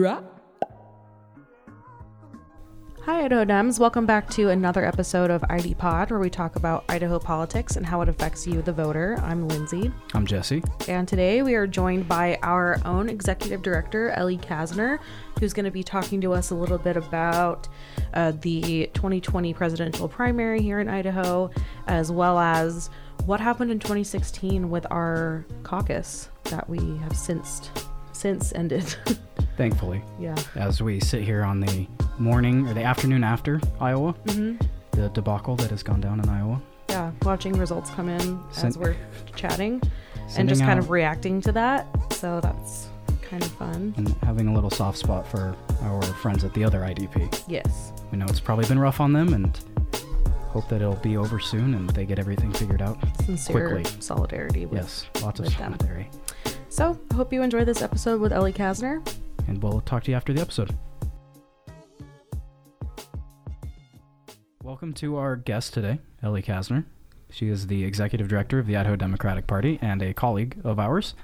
Drop. Hi, Idaho Dems. Welcome back to another episode of ID Pod, where we talk about Idaho politics and how it affects you, the voter. I'm Lindsey. I'm Jesse. And today we are joined by our own executive director, Ellie Casner, who's going to be talking to us a little bit about uh, the 2020 presidential primary here in Idaho, as well as what happened in 2016 with our caucus that we have since since ended. Thankfully, yeah. as we sit here on the morning or the afternoon after Iowa, Mm-hmm. the debacle that has gone down in Iowa. Yeah, watching results come in as we're chatting and just kind out- of reacting to that. So that's kind of fun. and having a little soft spot for our friends at the other IDP. Yes. We know it's probably been rough on them and hope that it'll be over soon and they get everything figured out. Sincere Quickly. solidarity with Yes, lots of with them. solidarity. So, I hope you enjoy this episode with Ellie Casner. And we'll talk to you after the episode. Welcome to our guest today, Ellie Casner. She is the executive director of the Idaho Democratic Party and a colleague of ours.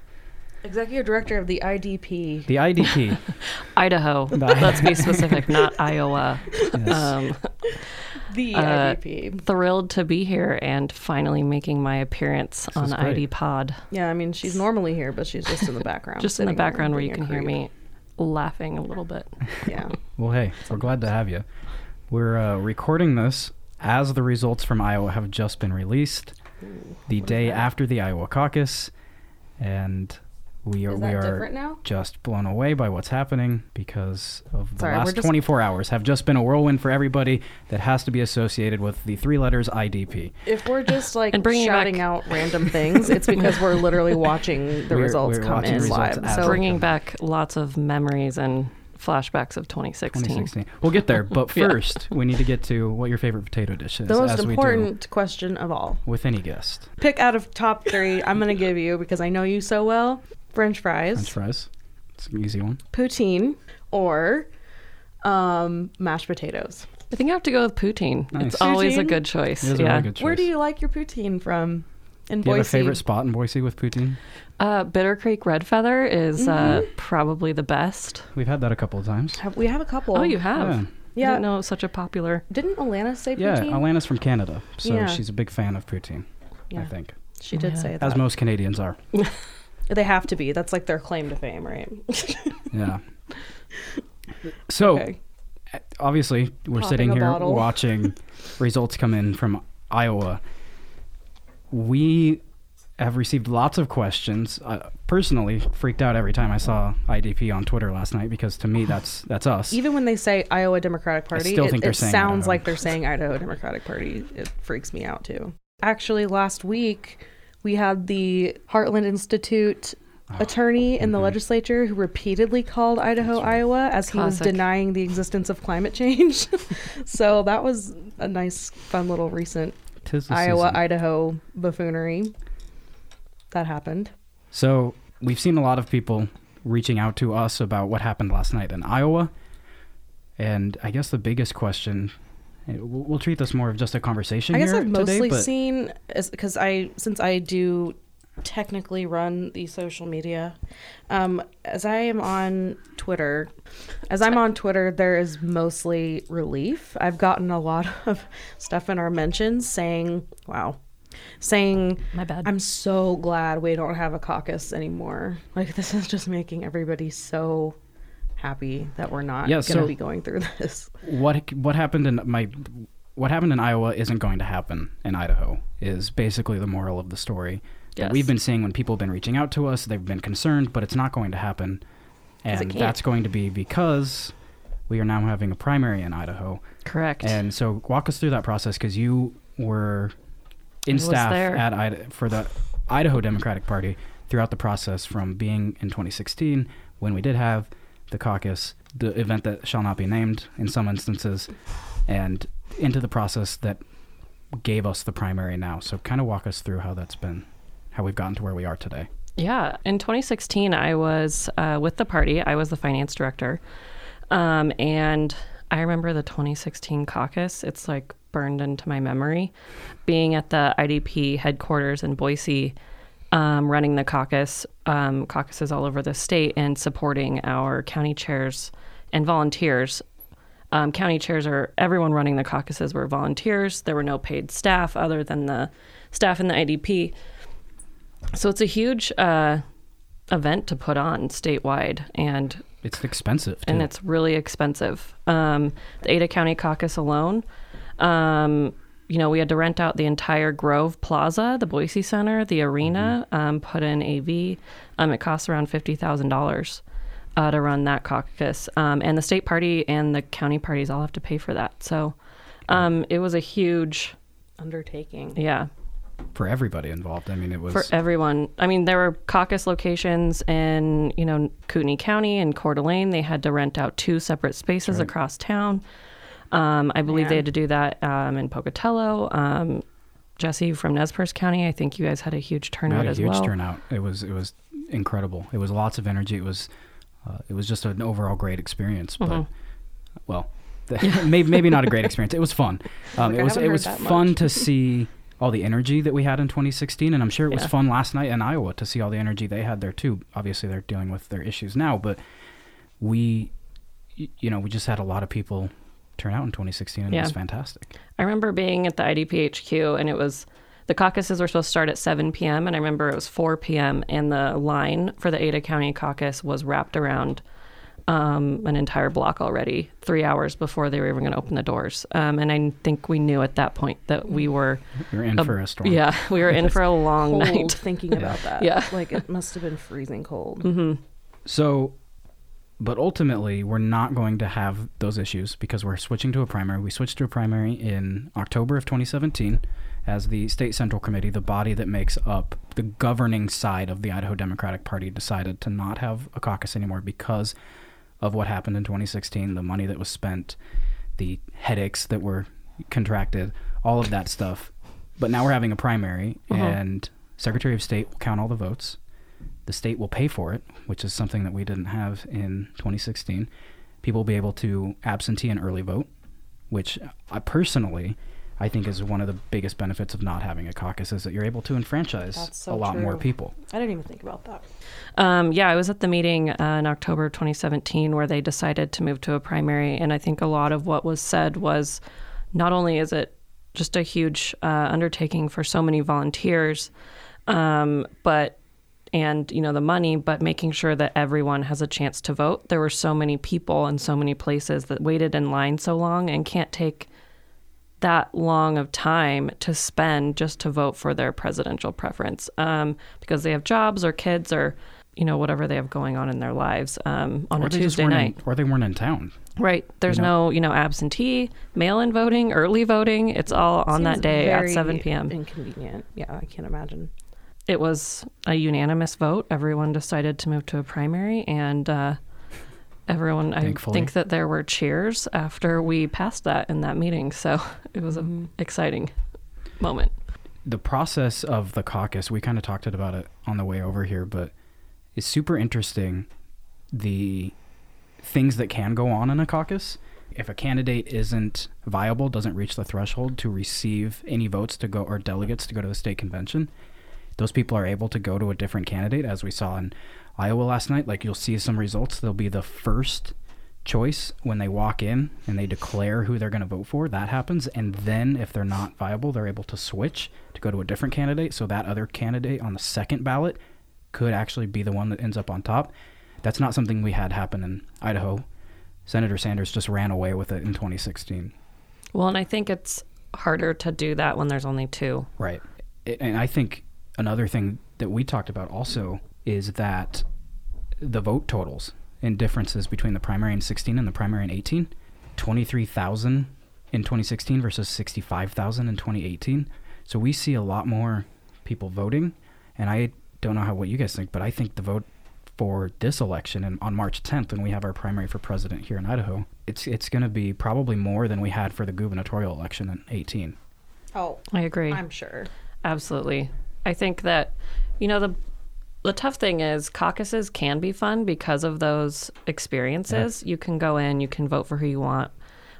Executive Director of the IDP. The IDP. Idaho. The- Let's be specific, not Iowa. Yes. Um, The Uh, IDP. thrilled to be here and finally making my appearance This on is. ID Pod. Yeah, I mean, she's normally here, but she's just in the background. Just in the background where you can a hear me laughing a little bit. Yeah. Well, hey, we're glad to have you. We're uh, recording this as the results from Iowa have just been released, the day after the Iowa caucus, and we are we are now? just blown away by what's happening because of the Sorry, last just- 24 hours have just been a whirlwind for everybody that has to be associated with the three letters IDP. If we're just like And bringing shouting back- out random things, it's because we're literally watching the We're- results we're come in results live. as So Bringing back lots of memories and flashbacks of 2016. 2016. We'll get there, but Yeah. first we need to get to what your favorite potato dish is, the most as we important question of all. with any guest. Pick out of top three. I'm gonna give you because I know you so well. French fries, French fries. It's an easy one. poutine, or um, mashed potatoes. I think I have to go with poutine. Nice. It's always a Poutine? good choice. It is a yeah. really good choice. Where do you like your poutine from? In Do you have a favorite spot in Boise with poutine? Uh, Bitter Creek Red Feather is uh, Mm-hmm. probably the best. We've had that a couple of times. Have, we have a couple. Oh, you have? Yeah. I Yeah. didn't know it was such a popular. Didn't Alana say Yeah, poutine? Alana's from Canada, so Yeah. she's a big fan of poutine, I Yeah. think. She did Yeah. say As most Canadians are. they have to be. That's like their claim to fame, right? Yeah. So, okay. obviously, we're Popping sitting here bottle. watching results come in from Iowa. We have received lots of questions. Uh, personally, freaked out every time I saw IDP on Twitter last night because to me, that's that's us. Even when they say Iowa Democratic Party, still it, think they're it saying sounds Idaho. like they're saying Idaho Democratic Party. It freaks me out too. Actually, last week we had the Heartland Institute ah, attorney in the legislature who repeatedly called Idaho, right. Iowa as he was Classic. denying the existence of climate change. so that was a nice, fun little recent Tis the Iowa season. Idaho buffoonery that happened. So we've seen a lot of people reaching out to us about what happened last night in Iowa, and I guess the biggest question. We'll we'll treat this more of just a conversation I guess here I've today, mostly but seen because I since I do technically run the social media. Um, as I am on Twitter, as I'm on Twitter, there is mostly relief. I've gotten a lot of stuff in our mentions saying, "Wow." Saying, My bad. I'm so glad we don't have a caucus anymore. Like, this is just making everybody so happy that we're not Yeah, going to so- be going through this. what what happened in my what happened in Iowa isn't going to happen in Idaho is basically the moral of the story that we've been seeing when people have been reaching out to us. They've been concerned, but it's not going to happen, and that's going to be because we are now having a primary in Idaho. Correct. And so, walk us through that process because you were in staff there. at Ida- for the Idaho Democratic Party throughout the process from being in 2016 when we did have the caucus, the event that shall not be named in some instances, and into the process that gave us the primary now. So, kind of walk us through how that's been, how we've gotten to where we are today. Yeah, in 2016, I was uh, with the party. I was the finance director, um, and I remember the 2016 caucus. It's like burned into my memory. Being at the IDP headquarters in Boise, um, running the caucus, um, caucuses all over the state, and supporting our county chairs and volunteers. Um, county chairs are everyone running the caucuses were volunteers. There were no paid staff other than the staff in the IDP. So it's a huge uh, event to put on statewide, and It's expensive too. and it's really expensive. Um, the Ada County Caucus alone, um, you know, we had to rent out the entire Grove Plaza, the Boise Center, the arena, um, put in AV. Um, it costs around fifty thousand dollars uh, to run that caucus, um, and the state party and the county parties all have to pay for that. So um, it was a huge, Undertaking. yeah, for everybody involved. I mean, it was for everyone. I mean, there were caucus locations in, you know, Kootenai County and Coeur d'Alene. They had to rent out two separate spaces across town. Um, I believe Man. they had to do that um, in Pocatello. Um, Jesse from Nez Perce County, I think you guys had a huge we turnout had a as huge well. turnout. It was it was incredible. It was lots of energy. It was uh, it was just an overall great experience. But Mhm. well, maybe maybe not a great experience. It was fun. Um, Like, it was it was fun to see all the energy that we had in 2016, and I'm sure it was Yeah. fun last night in Iowa to see all the energy they had there too. Obviously, they're dealing with their issues now, but we, you know, we just had a lot of people turn out in 2016, and it was fantastic. I remember being at the IDPHQ and it was the caucuses were supposed to start at 7 p.m. and I remember it was 4 p.m. and the line for the Ada County caucus was wrapped around um, an entire block already, three hours before they were even going to open the doors. Um, and I think we knew at that point that we were, You're in a- for a storm. yeah, we were in for a long Cold night. thinking about that. Yeah. Like it must have been freezing cold. Mm-hmm. So, but ultimately, we're not going to have those issues because we're switching to a primary. We switched to a primary in October of 2017 as the State Central Committee, the body that makes up the governing side of the Idaho Democratic Party, decided to not have a caucus anymore because of what happened in 2016, the money that was spent, the headaches that were contracted, all of that stuff. But now we're having a primary, Uh-huh. and Secretary of State will count all the votes the state will pay for it, which is something that we didn't have in 2016. People will be able to absentee and early vote, which I personally I think is one of the biggest benefits of not having a caucus is that you're able to enfranchise so a lot more people. I didn't even think about that. Um, yeah, I was at the meeting uh, in October 2017 where they decided to move to a primary, and I think a lot of what was said was not only is it just a huge uh, undertaking for so many volunteers, um, but and you know the money, but making sure that everyone has a chance to vote. There were so many people in so many places that waited in line so long and can't take that long of time to spend just to vote for their presidential preference um, because they have jobs or kids or you know whatever they have going on in their lives um, on or a Tuesday night. in, or they weren't in town. Right. There's You know? no you know absentee, mail-in voting, early voting. It's all on that day at 7 p.m. Inconvenient. Yeah, I can't imagine. It was a unanimous vote. Everyone decided to move to a primary, and uh, everyone I think that there were cheers after we passed that in that meeting. So it was an exciting moment. the process of the caucus, we kind of talked about it on the way over here, but it's super interesting the things that can go on in a caucus. If a candidate isn't viable, doesn't reach the threshold to receive any votes to go or delegates to go to the state convention, those people are able to go to a different candidate, as we saw in Iowa last night. Like you'll see some results, they'll be the first choice when they walk in and they declare who they're going to vote for. That happens, and then if they're not viable, they're able to switch to go to a different candidate. So that other candidate on the second ballot could actually be the one that ends up on top. That's not something we had happen in Idaho. Senator Sanders just ran away with it in 2016. Well, and I think it's harder to do that when there's only two. Right. And I think another thing that we talked about also is that the vote totals and differences between the primary in 16 and the primary in 18 23,000 in 2016 versus 65,000 in 2018. So we see a lot more people voting. And I don't know how what you guys think, but I think the vote for this election and on March 10th when we have our primary for president here in Idaho, it's it's going to be probably more than we had for the gubernatorial election in 18. Oh, I agree. I'm sure. Absolutely. I think that you know the the tough thing is caucuses can be fun because of those experiences. You can go in, you can vote for who you want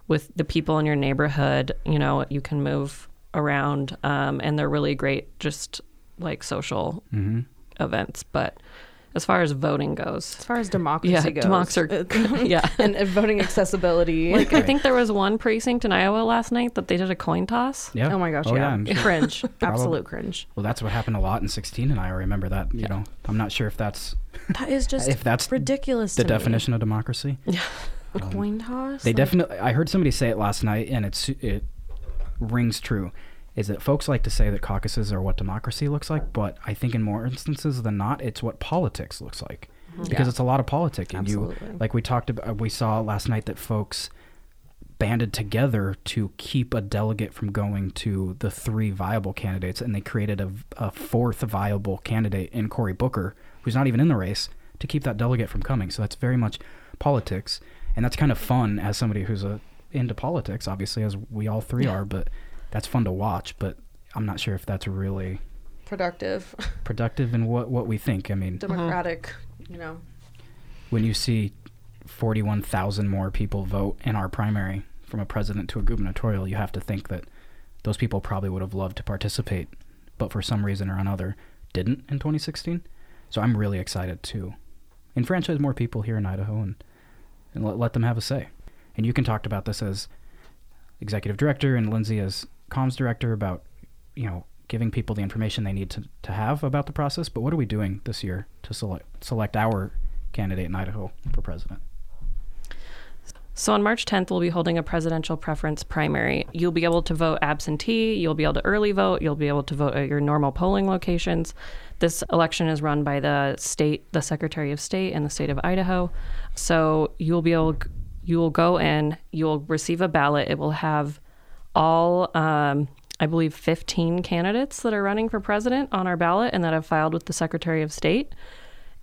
with the people in your neighborhood. You know, you can move around, um, and they're really great just like social hmm events. But as far as voting goes, As far as democracy yeah, goes, democracy, yeah. and, and voting accessibility. Like I think there was one precinct in Iowa last night that they did a coin toss. Yeah. oh my gosh, Oh, yeah, I'm sure. cringe, absolute cringe. Well, that's what happened a lot in 16, and I remember that. You know, I'm not sure if that's That is just if that's ridiculous. the to me. definition of democracy. A coin toss. They Like, definitely. I heard somebody say it last night, and it's it rings true. Is that folks like to say that caucuses are what democracy looks like, but I think in more instances than not, it's what politics looks like mm-hmm. because Yeah. it's a lot of politics. and you like we talked about. We saw last night that folks banded together to keep a delegate from going to the three viable candidates, and they created a, a fourth viable candidate in Cory Booker, who's not even in the race, to keep that delegate from coming. So that's very much politics, and that's kind of fun as somebody who's a, into politics, obviously, as we all three are. But that's fun to watch. But I'm not sure if that's really productive, productive in what what we think. I mean, uh-huh. democratic. You know, when you see 41,000 more people vote in our primary from a president to a gubernatorial, you have to think that those people probably would have loved to participate, but for some reason or another didn't in 2016. So I'm really excited to enfranchise more people here in Idaho and, and let, let them have a say. And you can talk about this as executive director and Lindsey as comms director about, you know, giving people the information they need to, to have about the process. But what are we doing this year to select select our candidate in Idaho for president? So on March 10th, we'll be holding a presidential preference primary. You'll be able to vote absentee, you'll be able to early vote, you'll be able to vote at your normal polling locations. This election is run by the state, the Secretary of State in the state of Idaho. So you'll be able you will go in, you'll receive a ballot. It will have all um, I believe 15 candidates that are running for president on our ballot and that have filed with the Secretary of State.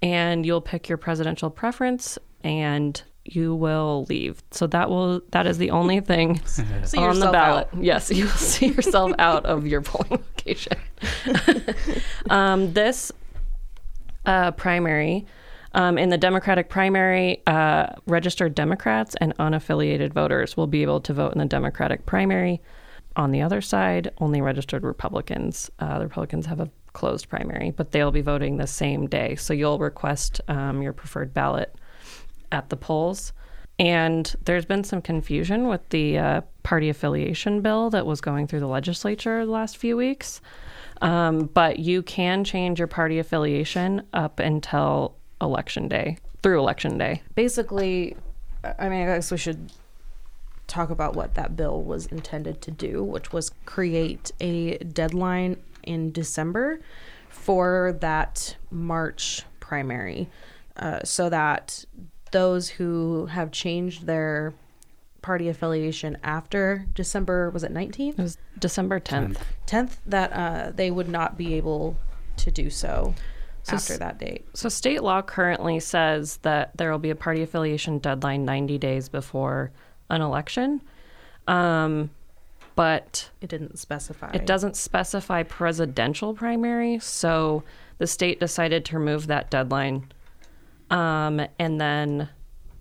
And you'll pick your presidential preference and you will leave. So that will that is the only thing See on the ballot. out. Yes, you will see yourself out of your polling location. um, this uh, primary. Um, in the Democratic primary, uh, registered Democrats and unaffiliated voters will be able to vote in the Democratic primary. On the other side, only registered Republicans. Uh, the Republicans have a closed primary, but they'll be voting the same day. So you'll request um, your preferred ballot at the polls. And there's been some confusion with the uh, party affiliation bill that was going through the legislature the last few weeks. Um, but you can change your party affiliation up until election day, through election day. basically, I mean, I guess we should talk about what that bill was intended to do, which was create a deadline in December for that March primary, uh, so that those who have changed their party affiliation after December was it 19th It was December 10th. 10th that uh, they would not be able to do so, So after that date. So state law currently says that there will be a party affiliation deadline 90 days before an election. Um, but It didn't specify. It doesn't specify presidential primary, so the state decided to remove that deadline. Um, and then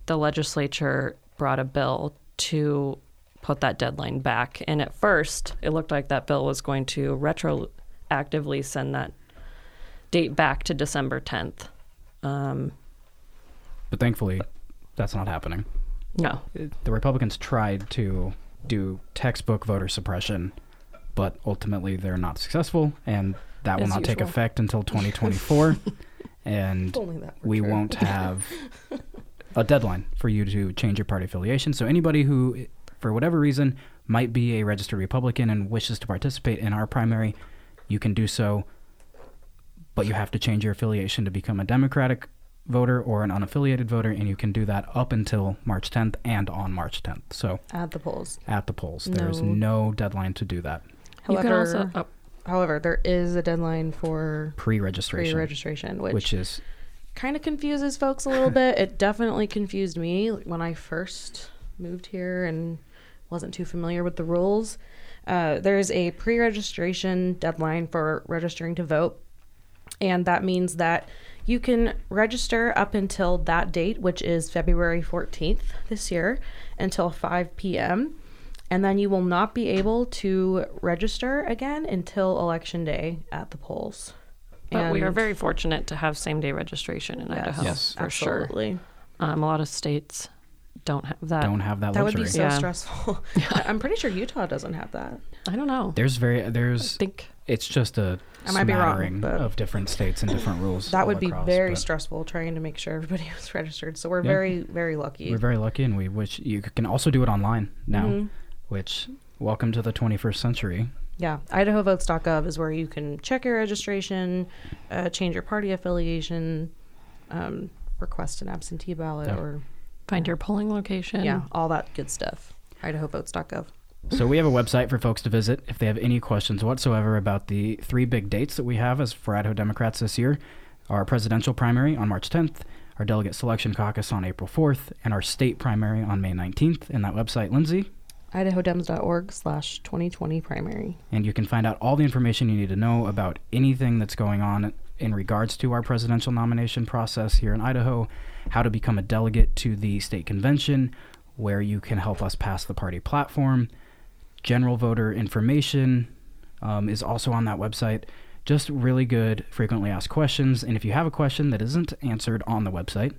the legislature brought a bill to put that deadline back. And at first, it looked like that bill was going to retroactively send that date back to December 10th. Um, But thankfully, that's not happening. no, The Republicans tried to do textbook voter suppression, but ultimately they're not successful, and that will As not take effect until 2024. and Only that were we true. won't have a deadline for you to change your party affiliation. So anybody who, for whatever reason, might be a registered Republican and wishes to participate in our primary, you can do so. But you have to change your affiliation to become a Democratic voter or an unaffiliated voter, and you can do that up until March 10th and on March 10th. So at the polls. at the polls, there's No. no deadline to do that. you can However, also. Oh, however, there is a deadline for Pre-registration, pre-registration, which, which is kind of confuses folks a little bit. It definitely confused me when I first moved here and wasn't too familiar with the rules. Uh, there's a pre-registration deadline for registering to vote, and that means that you can register up until that date, which is February 14th this year, until 5 p.m. And then you will not be able to register again until election day at the polls. But we are very fortunate to have same day registration in Yes. Idaho. Yes. for sure. Absolutely. Um, a lot of states don't have that. Don't have that, That would be so Yeah. stressful. I'm pretty sure Utah doesn't have that. I don't know. There's very there's I there's think it's just a I might be wrong, of different states and different rules. That would be across, very stressful trying to make sure everybody was registered. So we're Yeah. very, very lucky. We're very lucky, and we wish you can also do it online now. Mhm. Which welcome to the 21st century. Yeah, IdahoVotes.gov is where you can check your registration, uh, change your party affiliation, um, request an absentee ballot, Yeah. or find your polling location. yeah, all that good stuff. IdahoVotes.gov. So we have a website for folks to visit if they have any questions whatsoever about the three big dates that we have as for Idaho Democrats this year. Our presidential primary on March 10th, our delegate selection caucus on April 4th, and our state primary on May 19th. And that website, Lindsey, IdahoDems.org slash 2020 primary. and you can find out all the information you need to know about anything that's going on in regards to our presidential nomination process here in Idaho, how to become a delegate to the state convention, where you can help us pass the party platform. General voter information um, is also on that website. Just really good, frequently asked questions. And if you have a question that isn't answered on the website,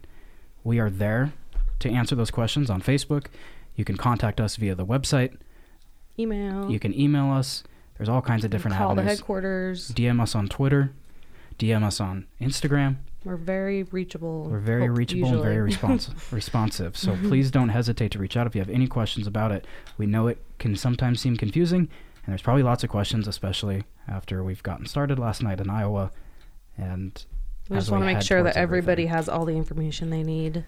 we are there to answer those questions on Facebook. You can contact us via the website. Email. You can email us. There's all kinds of different call the avenues. headquarters. DM us on Twitter. DM us on Instagram. We're very reachable. We're very hope- reachable and very responsive. responsive. So please don't hesitate to reach out if you have any questions about it. We know it can sometimes seem confusing, and there's probably lots of questions, especially after we've gotten started last night in Iowa. And We just want to make sure that everybody everything. has all the information they need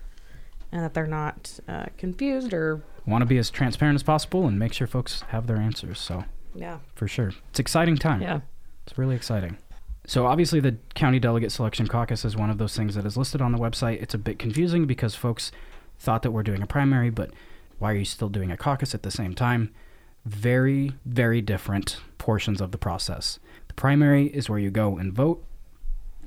and that they're not uh, confused or, want to be as transparent as possible and make sure folks have their answers. So yeah. for sure, it's exciting time. Yeah. It's really exciting. So obviously the county delegate selection caucus is one of those things that is listed on the website. It's a bit confusing because folks thought that we're doing a primary, but why are you still doing a caucus at the same time? Very, very different portions of the process. The primary is where you go and vote,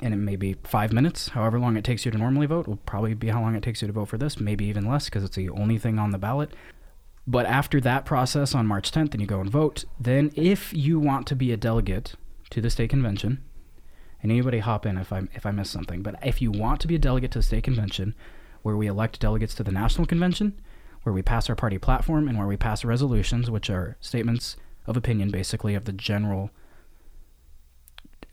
and it may be five minutes, however long it takes you to normally vote, will probably be how long it takes you to vote for this, maybe even less because it's the only thing on the ballot. But after that process on March 10th, and you go and vote, then if you want to be a delegate to the state convention, and anybody hop in if I if I miss something, but if you want to be a delegate to the state convention, where we elect delegates to the national convention, where we pass our party platform, and where we pass resolutions, which are statements of opinion, basically of the general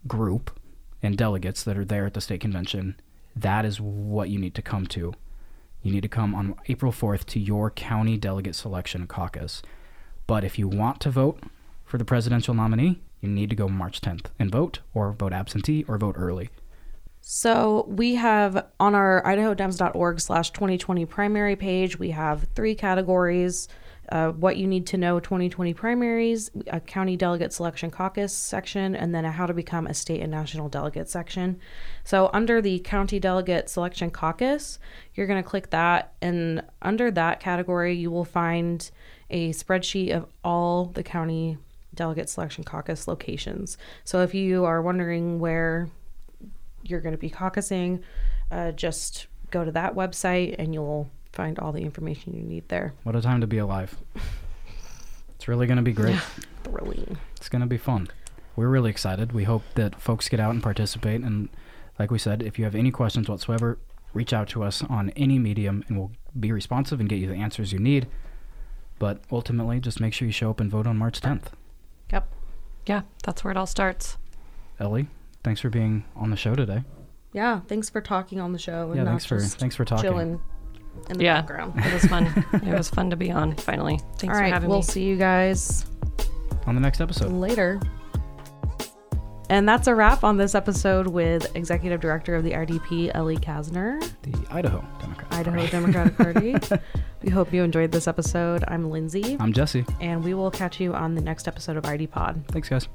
group and delegates that are there at the state convention, that is what you need to come to. You need to come on April 4th to your county delegate selection caucus. But if you want to vote for the presidential nominee, you need to go March 10th and vote, or vote absentee, or vote early. So we have on our idahodems.org slash 2020 primary page, we have three categories. Uh, what you need to know 2020 primaries, a county delegate selection caucus section, and then a how to become a state and national delegate section. So under the county delegate selection caucus, you're going to click that, and under that category, you will find a spreadsheet of all the county delegate selection caucus locations. So if you are wondering where you're going to be caucusing, uh, just go to that website and you'll find all the information you need there. What a time to be alive. It's really going to be great. Thrilling. It's going to be fun. We're really excited. We hope that folks get out and participate. And like we said, if you have any questions whatsoever, reach out to us on any medium and we'll be responsive and get you the answers you need. But ultimately, just make sure you show up and vote on March 10th. Yep. Yeah. That's where it all starts. Ellie, thanks for being on the show today. Yeah. Thanks for talking on the show and Yeah, thanks for just thanks for talking. chilling in the Yeah. background. It was fun. it was fun to be on finally. Thanks all for right. having We'll me. see you guys On the next episode. later. And that's a wrap on this episode with Executive Director of the IDP, Ellie Casner, The Idaho Democrat. Idaho Democratic Party. we hope you enjoyed this episode. I'm Lindsey, I'm Jesse. and we will catch you on the next episode of ID Pod. Thanks, guys.